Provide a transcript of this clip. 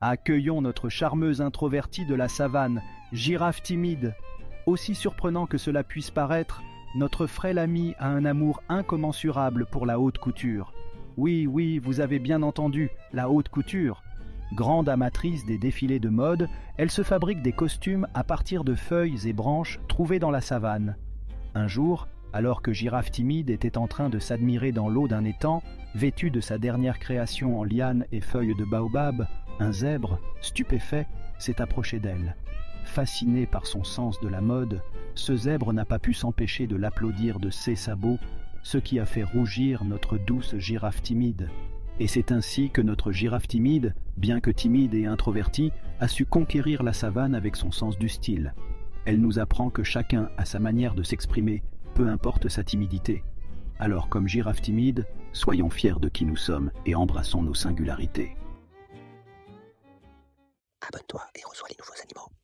Accueillons notre charmeuse introvertie de la savane, girafe timide. Aussi surprenant que cela puisse paraître, notre frêle amie a un amour incommensurable pour la haute couture. Oui, oui, vous avez bien entendu, la haute couture. Grande amatrice des défilés de mode, elle se fabrique des costumes à partir de feuilles et branches trouvées dans la savane. Un jour, alors que Girafe timide était en train de s'admirer dans l'eau d'un étang, vêtu de sa dernière création en lianes et feuilles de baobab, un zèbre, stupéfait, s'est approché d'elle. Fasciné par son sens de la mode, ce zèbre n'a pas pu s'empêcher de l'applaudir de ses sabots, ce qui a fait rougir notre douce girafe timide. Et c'est ainsi que notre girafe timide, bien que timide et introvertie, a su conquérir la savane avec son sens du style. Elle nous apprend que chacun a sa manière de s'exprimer, peu importe sa timidité. Alors comme girafe timide, soyons fiers de qui nous sommes et embrassons nos singularités. Abonne-toi et reçois les nouveaux animaux.